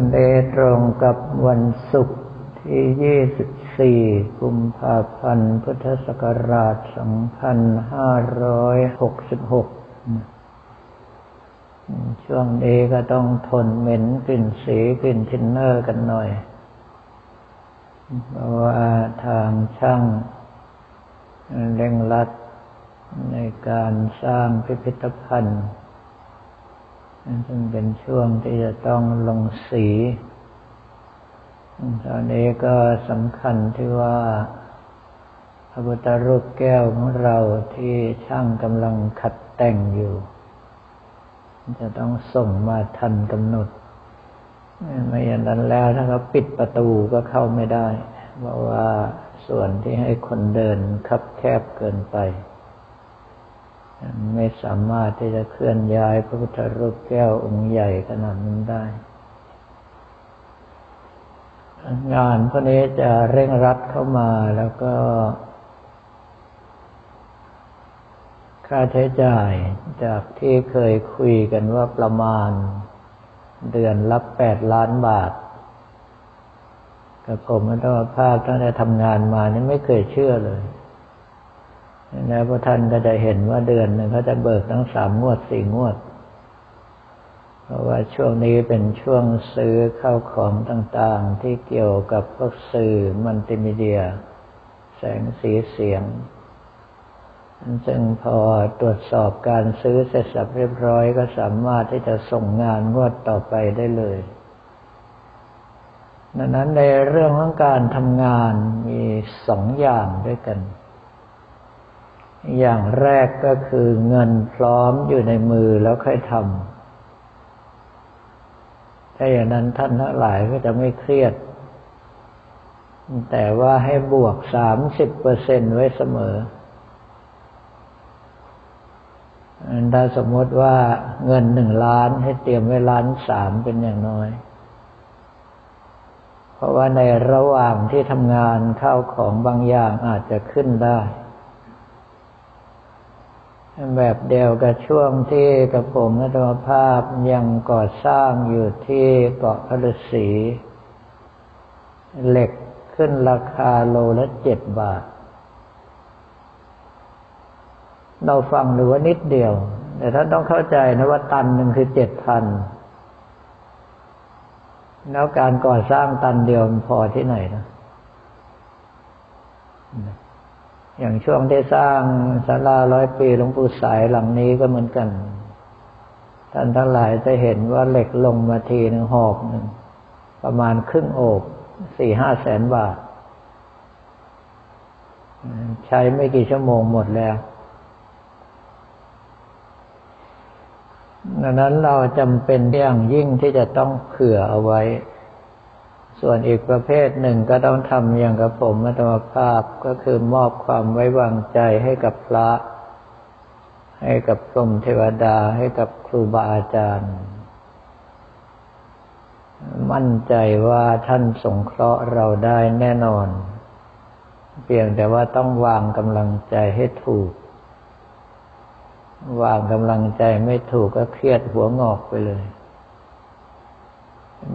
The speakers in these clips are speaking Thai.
วันเดตรงกับวันศุกร์ที่ 24 กุมภาพันธ์ พุทธศักราช 2566 ช่วงนี้ก็ต้องทนเหม็นกลิ่นสีกลิ่นทินเนอร์กันหน่อย เพราะว่าทางช่างเร่งรัดในการสร้างพิพิธภัณฑ์ ซึ่งเป็นช่วงที่จะต้องลงสีตอนนี้ก็สำคัญที่ว่าพระพุทธรูปแก้วของเราที่ช่างกำลังขัดแต่งอยู่ จะต้องส่งมาทันกำหนด ไม่อย่างนั้นแล้วถ้าเขาปิดประตูก็เข้าไม่ได้ เพราะว่าส่วนที่ให้คนเดินคับแคบเกินไป ไม่สามารถที่จะเคลื่อนย้ายพระพุทธรูปแก้วองค์ใหญ่ขนาดนั้นได้ งานพวกนี้จะเร่งรัดเข้ามาแล้วก็ ค่าใช้จ่ายจากที่เคยคุยกันว่าประมาณ เดือนละแปดล้านบาทกับผมมัต้องภาพตั้งแต่ทำงานมานี่ไม่เคยเชื่อเลย แล้วพระท่านก็จะเห็นว่าเดือนหนึ่งเขาจะเบิกทั้งสามงวดสี่งวด เพราะว่าช่วงนี้เป็นช่วงซื้อเข้าของต่างๆ ที่เกี่ยวกับพวกสื่อมัลติมีเดีย แสงสีเสียงซึ่งพอตรวจสอบการซื้อเสร็จสับเรียบร้อยก็สามารถที่จะส่งงานงวดต่อไปได้เลยดังนั้นในเรื่องของการทำงานมีสองอย่างด้วยกัน อย่างแรกก็คือเงินพร้อมอยู่ในมือแล้วค่อยทำถ้าอย่างนั้นท่านทั้งหลายก็จะไม่เครียด แต่ว่าให้บวกสามสิบเปอร์เซ็นไว้เสมอถ้าสมมติว่าเงินหนึ่งล้านให้เตรียมไว้ล้านสามเป็นอย่างน้อย เพราะว่าในระหว่างที่ทำงานเข้าของบางอย่างอาจจะขึ้นได้ แบบเดียวกับช่วงที่กระผมนัตมภาพยังก่อสร้างอยู่ที่เกาะพระฤาษีเหล็กขึ้นราคาโลละเจ็ดบาท เราฟังหรือว่านิดเดียว แต่ท่านต้องเข้าใจนะว่าตันหนึ่งคือเจ็ดพันแล้วการก่อสร้างตันเดียวมันพอที่ไหนนะ อย่างช่วงที่สร้างศาลาร้อยปีหลวงปู่สายหลังนี้ก็เหมือนกัน ท่านทั้งหลายจะเห็นว่าเหล็กลงมาทีหนึ่งหอบหนึ่งประมาณครึ่งโอบสี่ห้าแสนบาท ใช้ไม่กี่ชั่วโมงหมดแล้วดังนั้นเราจำเป็นอย่างยิ่งที่จะต้องเผื่อเอาไว้ ส่วนอีกประเภทหนึ่งก็ต้องทำอย่างกับผมมัตมภาพก็คือมอบความไว้วางใจให้กับพระ ให้กับพรหมเทวดาให้กับครูบาอาจารย์ มั่นใจว่าท่านสงเคราะห์เราได้แน่นอน เพียงแต่ว่าต้องวางกำลังใจให้ถูก วางกำลังใจไม่ถูกก็เครียดหัวงอกไปเลย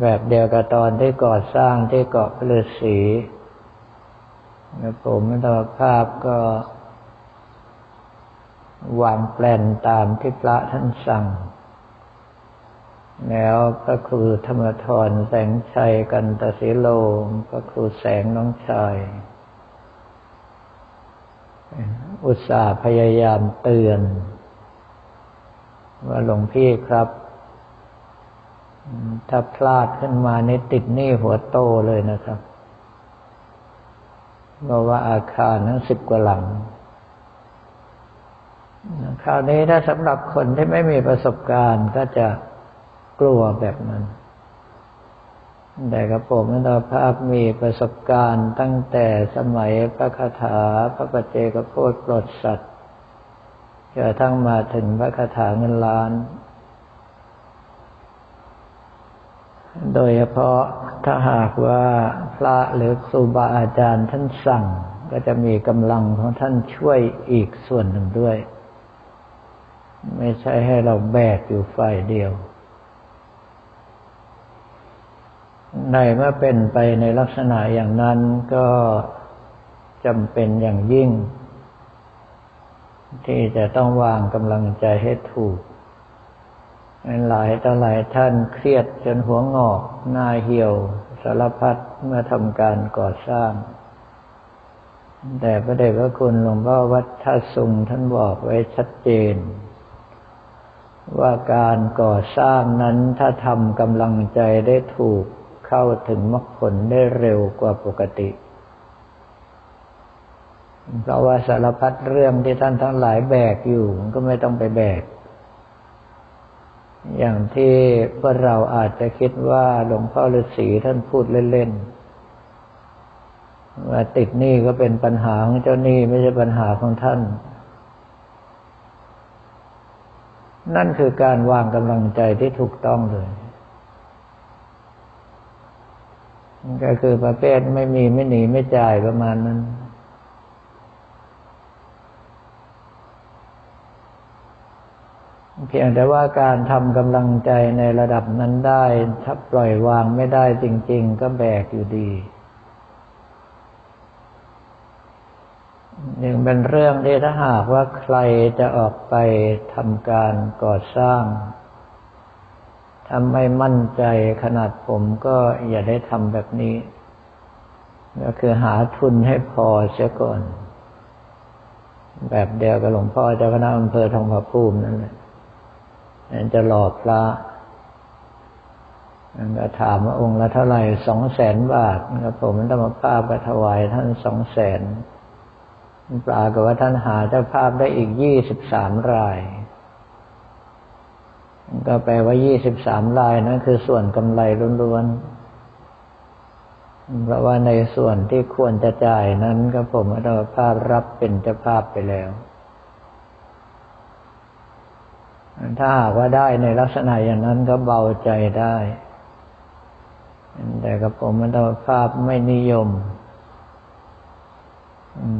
แบบเดียวกับตอนที่ก่อสร้างที่เกาะพฤษีผมตอภาพก็ วางแปลนตามที่พระท่านสั่ง แล้วพระครูธรรมทรแสงชัยกันตศิโลพระครูแสงน้องชาย อุตส่าห์พยายามเตือน ว่าหลวงพี่ครับ ถ้าพลาดขึ้นมาในติดหนี้หัวโตเลยนะครับเพราะว่าอาคารทั้งสิบกว่าหลัง คราวนี้ถ้าสำหรับคนที่ไม่มีประสบการณ์ก็จะกลัวแบบนั้น แต่กระผมนันภาพมีประสบการณ์ตั้งแต่สมัยพระคาถาพระปเจกโพธปลดสัตว์จนทั้งมาถึงพระคาถาเงินล้าน โดยเฉพาะถ้าหากว่าพระหรือครูบาอาจารย์ท่านสั่ง ก็จะมีกำลังของท่านช่วยอีกส่วนหนึ่งด้วย ไม่ใช่ให้เราแบกอยู่ฝ่ายเดียว ในเมื่อเป็นไปในลักษณะอย่างนั้นก็จำเป็นอย่างยิ่ง ที่จะต้องวางกำลังใจให้ถูก หลายต่อหลายท่านเครียดจนหัวงอกหน้าเหี่ยว สารพัดเมื่อทำการก่อสร้าง แต่พระเดชพระคุณหลวงพ่อวัดท่าสุงท่านบอกไว้ชัดเจน ว่าการก่อสร้างนั้นถ้าทำกำลังใจได้ถูกเข้าถึงมรรคผลได้เร็วกว่าปกติเพราะว่าสารพัดเรื่องที่ท่านทั้งหลายแบกอยู่มันก็ไม่ต้องไปแบก อย่างที่พวกเราอาจจะคิดว่าหลวงพ่อฤาษีท่านพูดเล่นๆว่าติดหนี้ก็เป็นปัญหาของเจ้าหนี้ไม่ใช่ปัญหาของท่าน นั่นคือการวางกำลังใจที่ถูกต้องเลย ก็คือประเภทไม่มีไม่หนีไม่จ่ายประมาณนั้น เพียงแต่ว่าการทำกำลังใจในระดับนั้นได้ ถ้าปล่อยวางไม่ได้จริง ๆ ก็แบกอยู่ดียังเป็นเรื่องที่ถ้าหากว่าใครจะออกไปทำการก่อสร้างทำไม่มั่นใจขนาดผมก็อย่าได้ทำแบบนี้ ก็คือหาทุนให้พอเสียก่อน แบบเดียวกับหลวงพ่อเจ้าคณะอำเภอทองผาภูมินั่นแหละ จะหลอกพระก็ถามว่าองค์ละเท่าไหร่สองแสนบาทครับผมธรรมภาพก็ถวายท่านสองแสนปรากฏว่าท่านหาเจ้าภาพได้อีกยี่สิบสามราย ก็แปลว่ายี่สิบสามรายนั้นคือส่วนกำไรล้วนๆเพราะว่าในส่วนที่ควรจะจ่ายนั้นก็ผมธรรมภาพรับเป็นเจ้าภาพไปแล้ว ถ้าหากว่าได้ในลักษณะอย่างนั้นก็เบาใจได้ แต่กับผมมันตภาพไม่นิยม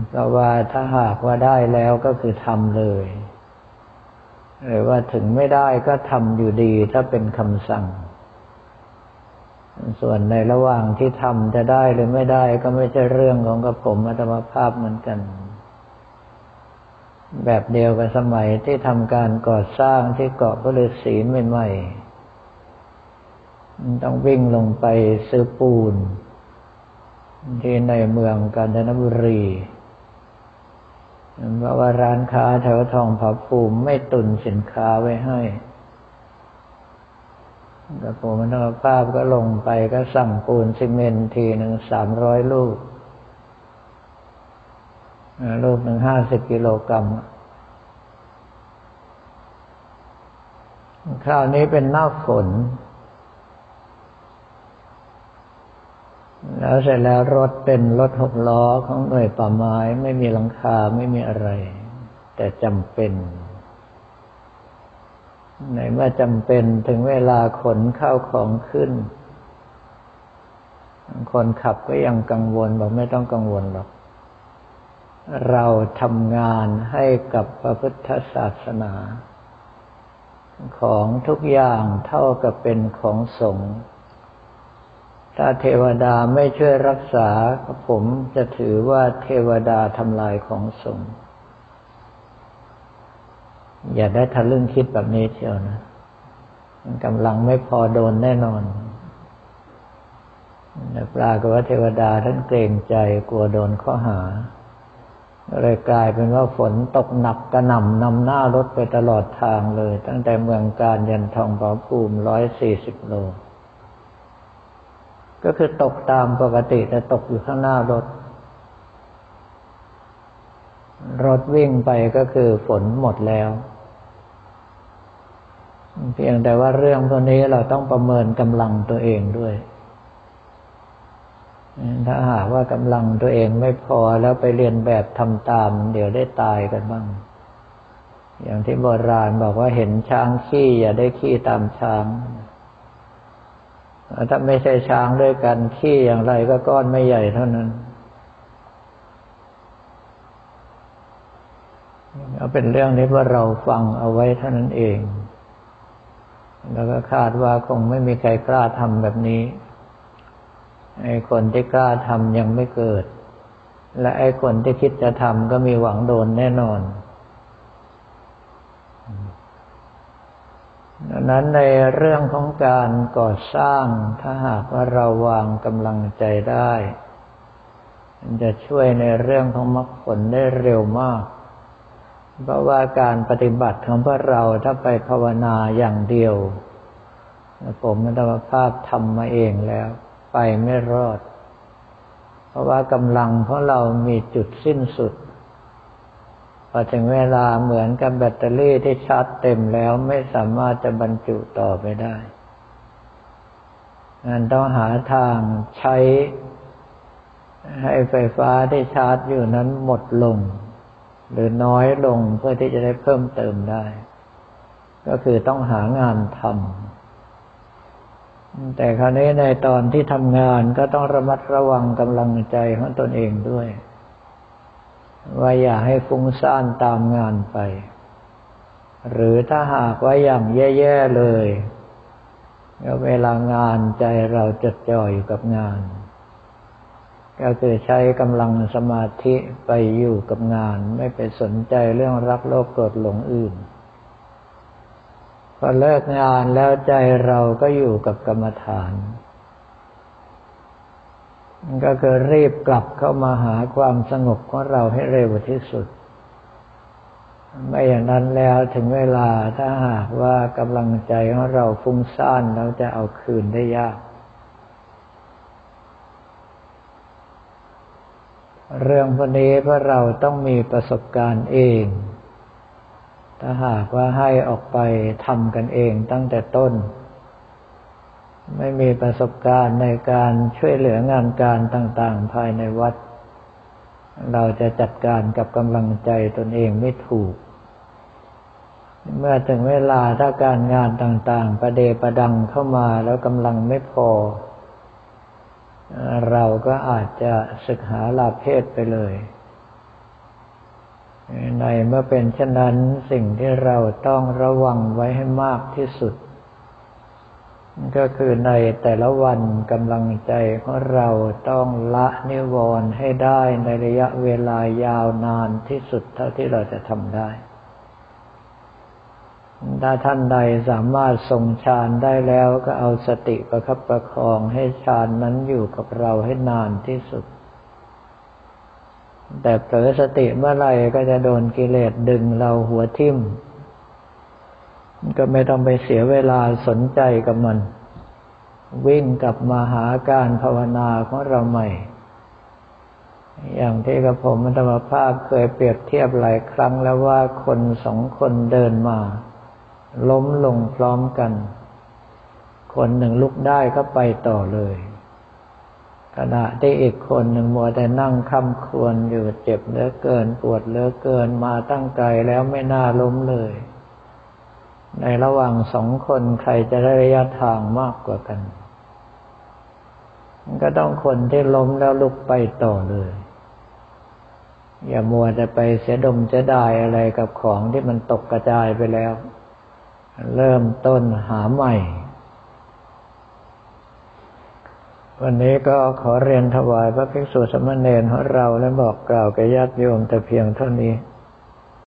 เพราะว่าถ้าหากว่าได้แล้วก็คือทำเลย หรือว่าถึงไม่ได้ก็ทำอยู่ดีถ้าเป็นคำสั่ง ส่วนในระหว่างที่ทำจะได้หรือไม่ได้ก็ไม่ใช่เรื่องของกับผมอัตมภาพเหมือนกัน แบบเดียวกับสมัยที่ทำการก่อสร้างที่เกาะพระฤาษีใหม่ๆต้องวิ่งลงไปซื้อปูน ที่ในเมืองกาญจนบุรีเพราะว่าร้านค้าแถวทองผาภูมิไม่ตุนสินค้าไว้ให้แต่ผมมันภาพก็ลงไปก็สั่งปูนซีเมนทีหนึ่งสามร้อยลูก ลูกหนึ่งห้าสิบกิโลกรัมคราวนี้เป็นหน้าฝน แล้วเสร็จแล้วรถเป็นรถหกล้อของหน่วยป่าไม้ไม่มีหลังคาไม่มีอะไร แต่จำเป็น ในเมื่อจำเป็นถึงเวลาขนข้าวของขึ้นคนขับก็ยังกังวลบอกไม่ต้องกังวลหรอก เราทำงานให้กับพระพุทธศาสนา ของทุกอย่างเท่ากับเป็นของสงฆ์ถ้าเทวดาไม่ช่วยรักษาผมจะถือว่าเทวดาทำลายของสงฆ์อย่าได้ทะลึ่งคิดแบบนี้เชียวนะกำลังไม่พอโดนแน่นอนปลากว่าเทวดาท่านเกรงใจกลัวโดนข้อหา เลยกลายเป็นว่าฝนตกหนักกระหน่ำนำหน้ารถไปตลอดทางเลย ตั้งแต่เมืองการยันทองผาภูมิร้อยสี่สิบโล ก็คือตกตามปกติแต่ตกอยู่ข้างหน้ารถ รถวิ่งไปก็คือฝนหมดแล้ว เพียงแต่ว่าเรื่องพวนี้เราต้องประเมินกำลังตัวเองด้วย ถ้าหากว่ากำลังตัวเองไม่พอแล้วไปเรียนแบบทำตาม เดี๋ยวได้ตายกันบ้าง อย่างที่โบราณบอกว่าเห็นช้างขี้อย่าได้ขี้ตามช้าง ถ้าไม่ใช่ช้างด้วยกันขี้อย่างไรก็ก้อนไม่ใหญ่เท่านั้นเอาเป็นเรื่องที่ว่าเราฟังเอาไว้เท่านั้นเอง แล้วก็คาดว่าคงไม่มีใครกล้าทำแบบนี้ ไอ้คนที่กล้าทำยังไม่เกิด และไอ้คนที่คิดจะทำก็มีหวังโดนแน่นอนดังนั้นในเรื่องของการก่อสร้างถ้าหากว่าเราวางกำลังใจได้มันจะช่วยในเรื่องของมรรคผลได้เร็วมาก เพราะว่าการปฏิบัติของพวกเราถ้าไปภาวนาอย่างเดียว ผมมันธรรมภาพทำมาเองแล้ว ไปไม่รอด เพราะว่ากำลังของเรามีจุดสิ้นสุดพอถึงเวลาเหมือนกับแบตเตอรี่ที่ชาร์จเต็มแล้วไม่สามารถจะบรรจุต่อไปได้งั้นต้องหาทางใช้ให้ไฟฟ้าที่ชาร์จอยู่นั้นหมดลง หรือน้อยลงเพื่อที่จะได้เพิ่มเติมได้ ก็คือต้องหางานทำ แต่คราวนี้ในตอนที่ทำงานก็ต้องระมัดระวังกำลังใจของตนเองด้วย ว่าอย่าให้ฟุ้งซ่านตามงานไป หรือถ้าหากว่าอย่างแย่ๆเลยก็เวลางานใจเราจดจ่ออยู่กับงาน ก็คือใช้กำลังสมาธิไปอยู่กับงาน ไม่ไปสนใจเรื่องรักโลภโกรธหลงอื่น อเลิกงานแล้วใจเราก็อยู่กับกรรมฐาน ก็คือรีบกลับเข้ามาหาความสงบของเราให้เร็วที่สุด ไม่อย่างนั้นแล้วถึงเวลาถ้าหากว่ากำลังใจของเราฟุ้งซ่านเราจะเอาคืนได้ยาก เรื่องพวกนี้เพราะเราต้องมีประสบการณ์เอง ถ้าหากว่าให้ออกไปทำกันเองตั้งแต่ต้น ไม่มีประสบการณ์ในการช่วยเหลืองานการต่างๆ ภายในวัด เราจะจัดการกับกำลังใจตนเองไม่ถูก เมื่อถึงเวลาถ้าการงานต่างๆ ประเดประดังเข้ามาแล้วกำลังไม่พอ เราก็อาจจะศึกหาลาเพศไปเลย ในเมื่อเป็นเช่นนั้นสิ่งที่เราต้องระวังไว้ให้มากที่สุด ก็คือในแต่ละวันกำลังใจของเราต้องละนิวรณ์ให้ได้ในระยะเวลายาวนานที่สุดเท่าที่เราจะทำได้ถ้าท่านใดสามารถทรงฌานได้แล้วก็เอาสติประคับประคองให้ฌานนั้นอยู่กับเราให้นานที่สุด แต่เผลอสติเมื่อไรก็จะโดนกิเลสดึงเราหัวทิ่ม ก็ไม่ต้องไปเสียเวลาสนใจกับมัน วิ่งกลับมาหาการภาวนาของเราใหม่ อย่างที่กระผมธรรมภาพเคยเปรียบเทียบหลายครั้งแล้วว่าคนสองคนเดินมา ล้มลงพร้อมกัน คนหนึ่งลุกได้ก็ไปต่อเลย ขณะที่อีกคนหนึ่งมัวแต่นั่งคำควรอยู่เจ็บเหลือเกิน ปวดเหลือเกินมาตั้งไกลแล้วไม่น่าล้มเลย ในระหว่างสองคนใครจะได้ระยะทางมากกว่ากัน ก็ต้องคนที่ล้มแล้วลุกไปต่อเลย อย่ามัวแต่ไปเสียดมเสียดายอะไรกับของที่มันตกกระจายไปแล้ว เริ่มต้นหาใหม่ วันนี้ก็ขอเรียนถวายพระภิกษุสมณเณรของเราและบอกกล่าวแก่ญาติโยมแต่เพียงเท่านี้